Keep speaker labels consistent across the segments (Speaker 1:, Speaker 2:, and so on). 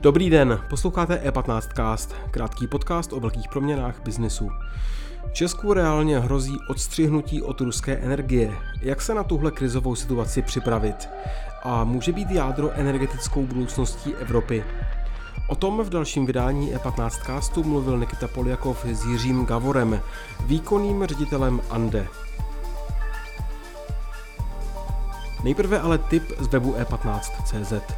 Speaker 1: Dobrý den, posloucháte E15cast, krátký podcast o velkých proměnách biznesu. Česku reálně hrozí odstřihnutí od ruské energie. Jak se na tuhle krizovou situaci připravit? A může být jádro energetickou budoucností Evropy? O tom v dalším vydání E15 castu mluvil Nikita Poljakov s Jiřím Gavorem, výkonným ředitelem ANDE. Nejprve ale tip z webu e15.cz.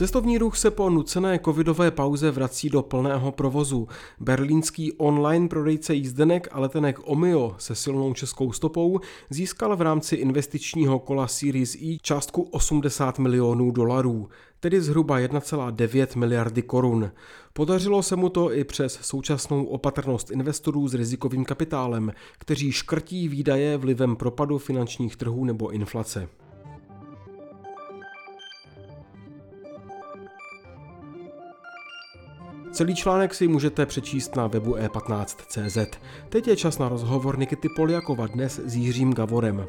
Speaker 1: Cestovní ruch se po nucené covidové pauze vrací do plného provozu. Berlínský online prodejce jízdenek a letenek Omio se silnou českou stopou získal v rámci investičního kola Series E částku 80 milionů dolarů, tedy zhruba 1,9 miliardy korun. Podařilo se mu to i přes současnou opatrnost investorů s rizikovým kapitálem, kteří škrtí výdaje vlivem propadu finančních trhů nebo inflace. Celý článek si můžete přečíst na webu e15.cz. Teď je čas na rozhovor Nikity Poliakova dnes s Jiřím Gavorem.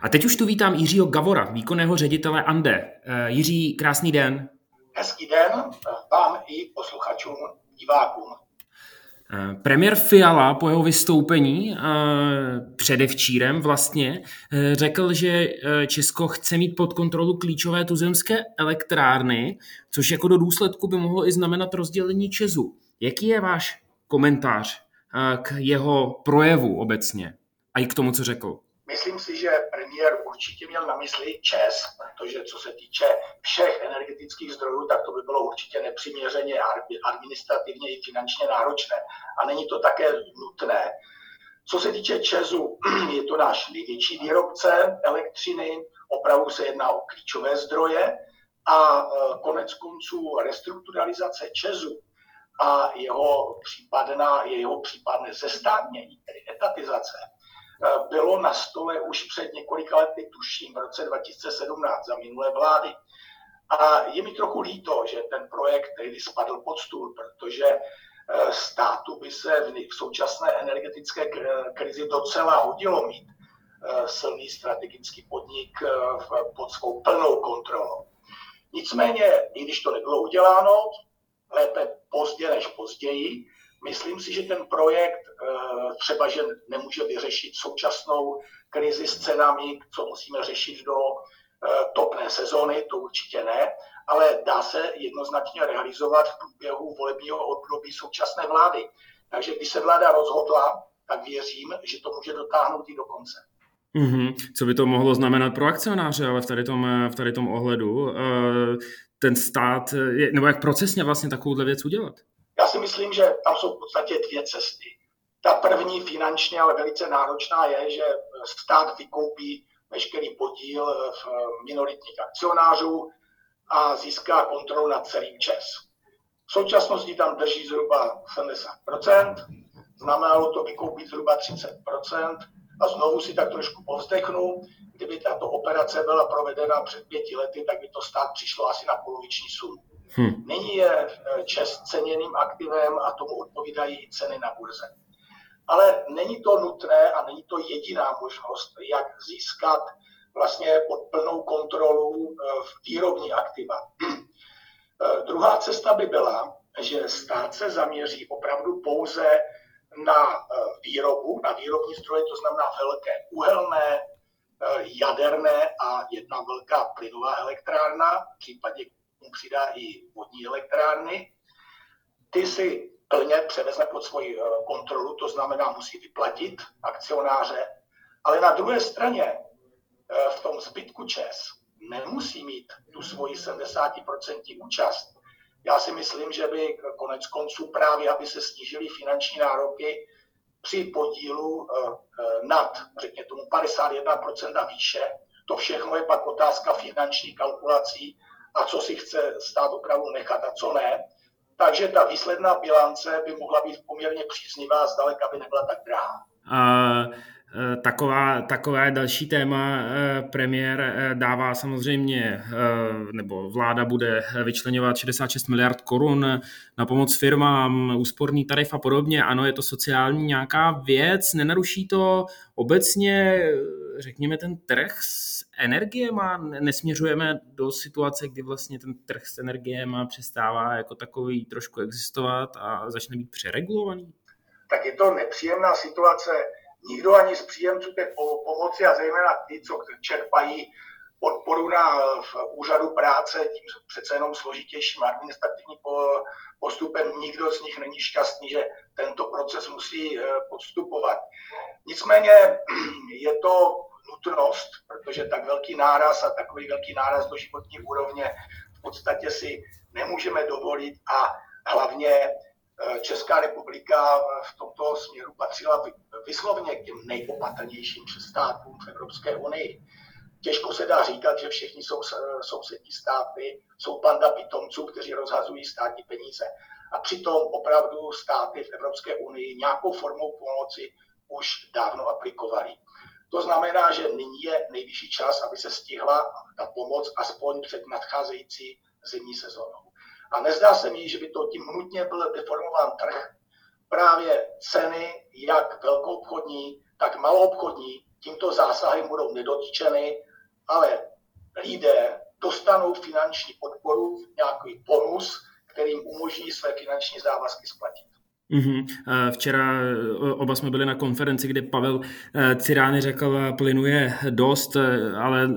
Speaker 2: A teď už tu vítám Jiřího Gavora, výkonného ředitele ANDE. Eh, Jiří, krásný den.
Speaker 3: Hezký den vám i posluchačům, divákům.
Speaker 2: Eh, premiér Fiala po jeho vystoupení eh, předevčírem vlastně eh, řekl, že Česko chce mít pod kontrolu klíčové tuzemské elektrárny, což jako do důsledku by mohlo i znamenat rozdělení Česu. Jaký je váš komentář k jeho projevu obecně a i k tomu, co řekl?
Speaker 3: Myslím si, že premiér určitě měl na mysli ČES, protože co se týče všech energetických zdrojů, tak to by bylo určitě nepřiměřeně administrativně i finančně náročné. A není to také nutné. Co se týče ČESu, je to náš největší výrobce elektřiny, opravdu se jedná o klíčové zdroje a e, konec konců restrukturalizace ČESu a jeho, případná, jeho případné zestátnění, tedy etatizace, bylo na stole už před několika lety, tuším, v roce 2017 za minulé vlády. A je mi trochu líto, že ten projekt tehdy spadl pod stůl, protože eh, státu by se v současné energetické krizi docela hodilo mít eh, silný strategický podnik pod svou plnou kontrolou. Nicméně, i když to nebylo uděláno, lépe pozdě než později, Myslím si, že ten projekt eh, třeba, že nemůže vyřešit současnou krizi s cenami, co musíme řešit do eh, topné sezóny, to určitě ne, ale dá se jednoznačně realizovat v průběhu volebního období současné vlády. Takže když se vláda rozhodla, tak věřím, že to může dotáhnout i do konce.
Speaker 2: Mm-hmm. Co by to mohlo znamenat pro akcionáře, ale v tady tom, v tady tom ohledu? Eh, ten stát, nebo jak procesně vlastně takovouhle věc udělat?
Speaker 3: Já si myslím, že tam jsou v podstatě dvě cesty. Ta první finančně, ale velice náročná je, že stát vykoupí veškerý podíl v minoritních akcionářů a získá kontrolu nad celým ČES. V současnosti tam drží zhruba 70%, znamenalo to vykoupit zhruba 30%, a znovu si tak trošku povzdechnu, kdyby tato operace byla provedena před pěti lety, tak by to stát přišlo asi na poloviční sumu. Hmm. Nyní je eh, čest ceněným aktivem a tomu odpovídají i ceny na burze. Ale není to nutné a není to jediná možnost, jak získat vlastně pod plnou kontrolu eh, výrobní aktiva. Eh, druhá cesta by byla, že stát se zaměří opravdu pouze na výrobu, na výrobní zdroje, to znamená velké uhelné, jaderné a jedna velká plynová elektrárna, v případě přidá i vodní elektrárny. Ty si plně převezme pod svoji eh, kontrolu, to znamená, musí vyplatit akcionáře, ale na druhé straně eh, v tom zbytku ČES nemusí mít tu svoji 70% účast. Já si myslím, že by konec konců právě, aby se snížily finanční nároky při podílu eh, nad, řekněme tomu, 51% a výše, to všechno je pak otázka finanční kalkulací a co si chce stát opravdu nechat a co ne. Takže ta výsledná bilance by mohla být poměrně příznivá, zdaleka by nebyla tak drahá.
Speaker 2: A Eh, taková, je další téma. Eh, premiér eh, dává samozřejmě, nebo vláda bude vyčlenovat 66 miliard korun na pomoc firmám, úsporný tarif a podobně. Ano, je to sociální nějaká věc, nenaruší to obecně, řekněme, ten trh s energiemi. Nesměřujeme do situace, kdy vlastně ten trh s energiemi přestává jako takový trošku existovat a začne být přeregulovaný?
Speaker 3: Tak je to nepříjemná situace nikdo ani z příjemců té pomoci a zejména ty, co čerpají podporu na úřadu práce tím přece jenom složitějším administrativním postupem, nikdo z nich není šťastný, že tento proces musí eh, podstupovat. Nicméně je to nutnost, protože tak velký náraz a takový velký náraz do životní úrovně v podstatě si nemůžeme dovolit a hlavně Eh, Česká republika v tomto směru patřila vyslovně k těm nejopatrnějším státům v Evropské unii. Těžko se dá říkat, že všichni jsou sousední státy, jsou panda pitomců, kteří rozhazují státní peníze. A přitom opravdu státy v Evropské unii nějakou formou pomoci už dávno aplikovali. To znamená, že nyní je nejvyšší čas, aby se stihla ta pomoc aspoň před nadcházející zimní sezónou. A nezdá se mi, že by to tím nutně byl deformován trh. Právě ceny, jak velkoobchodní, tak maloobchodní, tímto zásahem budou nedotčeny, ale lidé dostanou finanční podporu, nějaký bonus, kterým umožní své finanční závazky splatit.
Speaker 2: Mm-hmm. Včera e, oba jsme byli na konferenci, kde Pavel e, Cirány řekl, plynu je dost, ale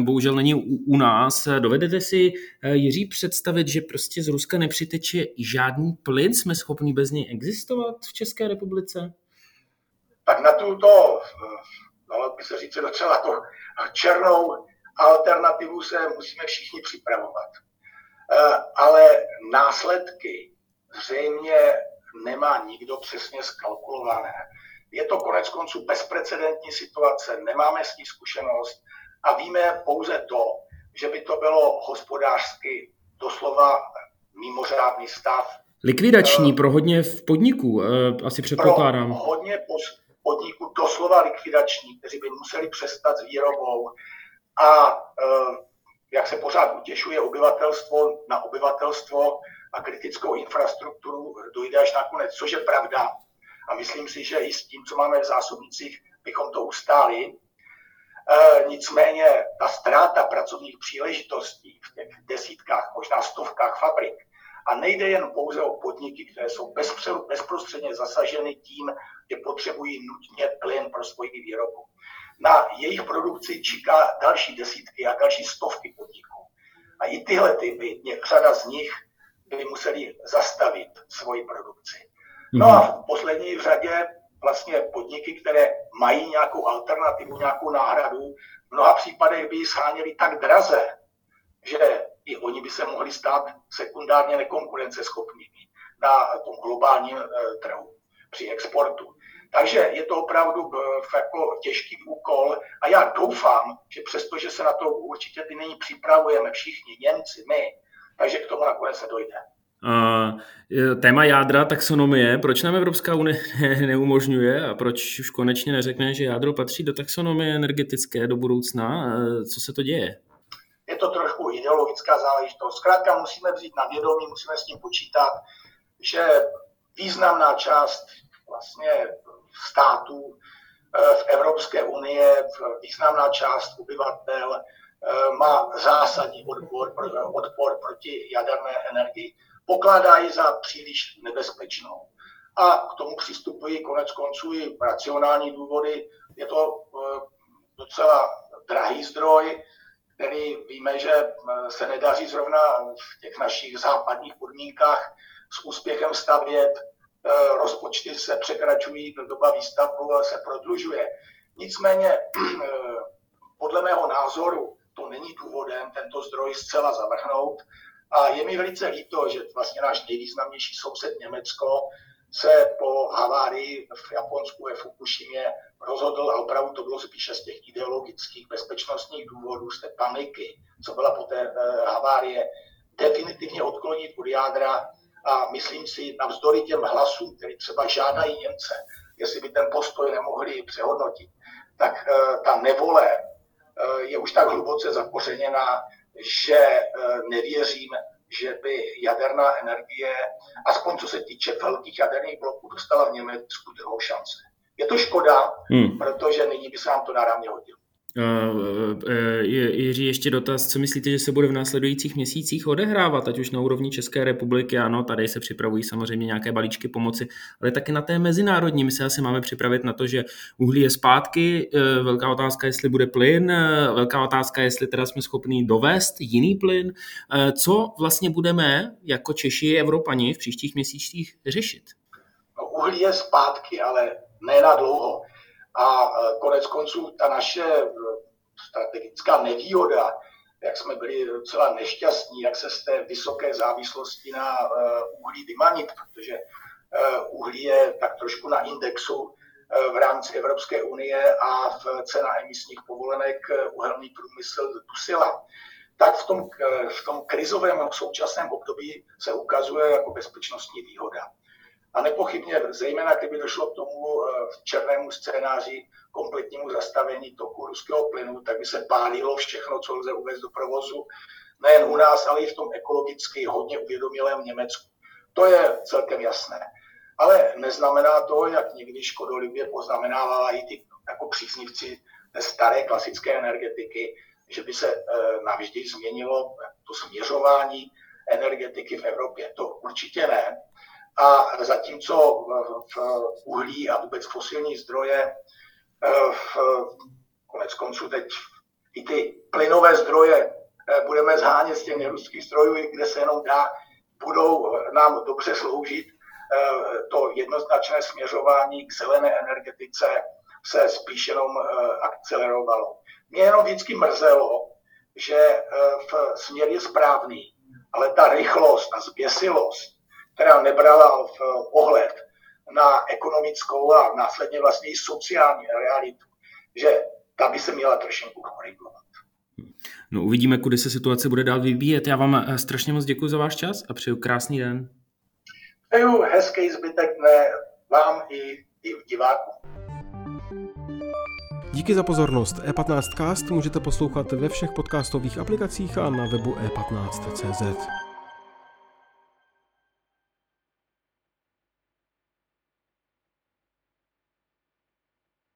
Speaker 2: bohužel není u nás. Dovedete si, Jiří, představit, že prostě z Ruska nepřiteče žádný plyn? Jsme schopni bez něj existovat v České republice?
Speaker 3: Tak na tuto, no, by se říct docela to černou alternativu se musíme všichni připravovat. Ale následky zřejmě nemá nikdo přesně skalkulované. Je to konec konců bezprecedentní situace, nemáme s ní zkušenost a víme pouze to, že by to bylo hospodářsky doslova mimořádný stav.
Speaker 2: Likvidační pro hodně v podniků, eh, asi předpokládám.
Speaker 3: Pro hodně podniků doslova likvidační, kteří by museli přestat s výrobou a eh, jak se pořád utěšuje obyvatelstvo na obyvatelstvo, a kritickou infrastrukturu dojde až nakonec, což je pravda. A myslím si, že i s tím, co máme v zásobnicích, bychom to ustáli. E, nicméně ta ztráta pracovních příležitostí v těch desítkách, možná stovkách fabrik, a nejde jen pouze o podniky, které jsou bezprostředně zasaženy tím, že potřebují nutně plyn pro svoji výrobu. Na jejich produkci čeká další desítky a další stovky podniků. A i tyhle ty, řada z nich by museli zastavit svoji produkci. No a v poslední řadě vlastně podniky, které mají nějakou alternativu, nějakou náhradu, v mnoha případech by ji scháněli tak draze, že i oni by se mohli stát sekundárně nekonkurenceschopnými na tom globálním eh, trhu při exportu. Takže je to opravdu eh, jako těžký úkol a já doufám, že přesto, že se na to určitě ty nyní připravujeme všichni, Němci, my, takže k tomu nakonec dojde.
Speaker 2: Uh, téma jádra, taxonomie, proč nám Evropská unie neumožňuje a proč už konečně neřekne, že jádro patří do taxonomie energetické do budoucna? Co se to děje?
Speaker 3: Je to trošku ideologická záležitost. Zkrátka musíme vzít na vědomí, musíme s tím počítat, že významná část vlastně států eh, v Evropské unie, významná část obyvatel Eh, má zásadní odpor, odpor proti jaderné energii, pokládá ji za příliš nebezpečnou. A k tomu přistupují konec konců i racionální důvody. Je to eh, docela drahý zdroj, který víme, že se nedaří zrovna v těch našich západních podmínkách s úspěchem stavět. Rozpočty se překračují, doba výstavbu se prodlužuje. Nicméně podle mého názoru to není důvodem tento zdroj zcela zavrhnout. A je mi velice líto, že vlastně náš nejvýznamnější soused Německo se po havárii v Japonsku ve Fukushimě rozhodl, a opravdu to bylo spíše z těch ideologických bezpečnostních důvodů, z té paniky, co byla po té uh, havárie, definitivně odklonit od jádra a myslím si, navzdory těm hlasům, který třeba žádají Němce, jestli by ten postoj nemohli přehodnotit, tak ta nevole je už tak hluboce zakořeněná, že nevěřím, že by jaderná energie, aspoň co se týče velkých jaderných bloků, dostala v Německu druhou šanci. Je to škoda, hmm. protože nyní by se nám to náramně hodilo.
Speaker 2: Jiří, ještě dotaz, co myslíte, že se bude v následujících měsících odehrávat, ať už na úrovni České republiky, ano, tady se připravují samozřejmě nějaké balíčky pomoci, ale taky na té mezinárodní. My se asi máme připravit na to, že uhlí je zpátky, e, velká otázka, jestli bude plyn, e, velká otázka, jestli teda jsme schopni dovést jiný plyn. E, co vlastně budeme jako Češi, Evropani v příštích měsících řešit?
Speaker 3: No, uhlí je zpátky, ale ne na dlouho. A e, konec konců ta naše e, strategická nevýhoda, jak jsme byli docela nešťastní, jak se z té vysoké závislosti na e, uhlí vymanit, protože uhlí je tak trošku na indexu v rámci Evropské unie a v cena emisních povolenek uhelný průmysl dusila, tak v tom, v tom krizovém současném období se ukazuje jako bezpečnostní výhoda. A nepochybně, zejména kdyby došlo k tomu eh, černému scénáři kompletnímu zastavení toku ruského plynu, tak by se pálilo všechno, co lze uvést do provozu, nejen u nás, ale i v tom ekologicky hodně uvědomilém Německu. To je celkem jasné. Ale neznamená to, jak někdy škodolibě poznamenávala i ty jako příznivci té staré klasické energetiky, že by se eh, navždy změnilo to směřování energetiky v Evropě. To určitě ne. A zatímco v uhlí a vůbec fosilní zdroje eh, v konec konců teď i ty plynové zdroje eh, budeme zhánět z těch neruských zdrojů, kde se jenom dá, budou nám dobře sloužit. Eh, to jednoznačné směřování k zelené energetice se spíš jenom akcelerovalo. Mě jenom vždycky mrzelo, že v směr je správný, ale ta rychlost a zběsilost která nebrala v ohled na ekonomickou a následně vlastně i sociální realitu, že ta by se měla trošku korigovat.
Speaker 2: No uvidíme, kudy se situace bude dál vyvíjet. Já vám eh, strašně moc děkuji za váš čas a přeju krásný den.
Speaker 3: Přeju hezký zbytek dne vám i, i divákům.
Speaker 1: Díky za pozornost. E15cast můžete poslouchat ve všech podcastových aplikacích a na webu e15.cz.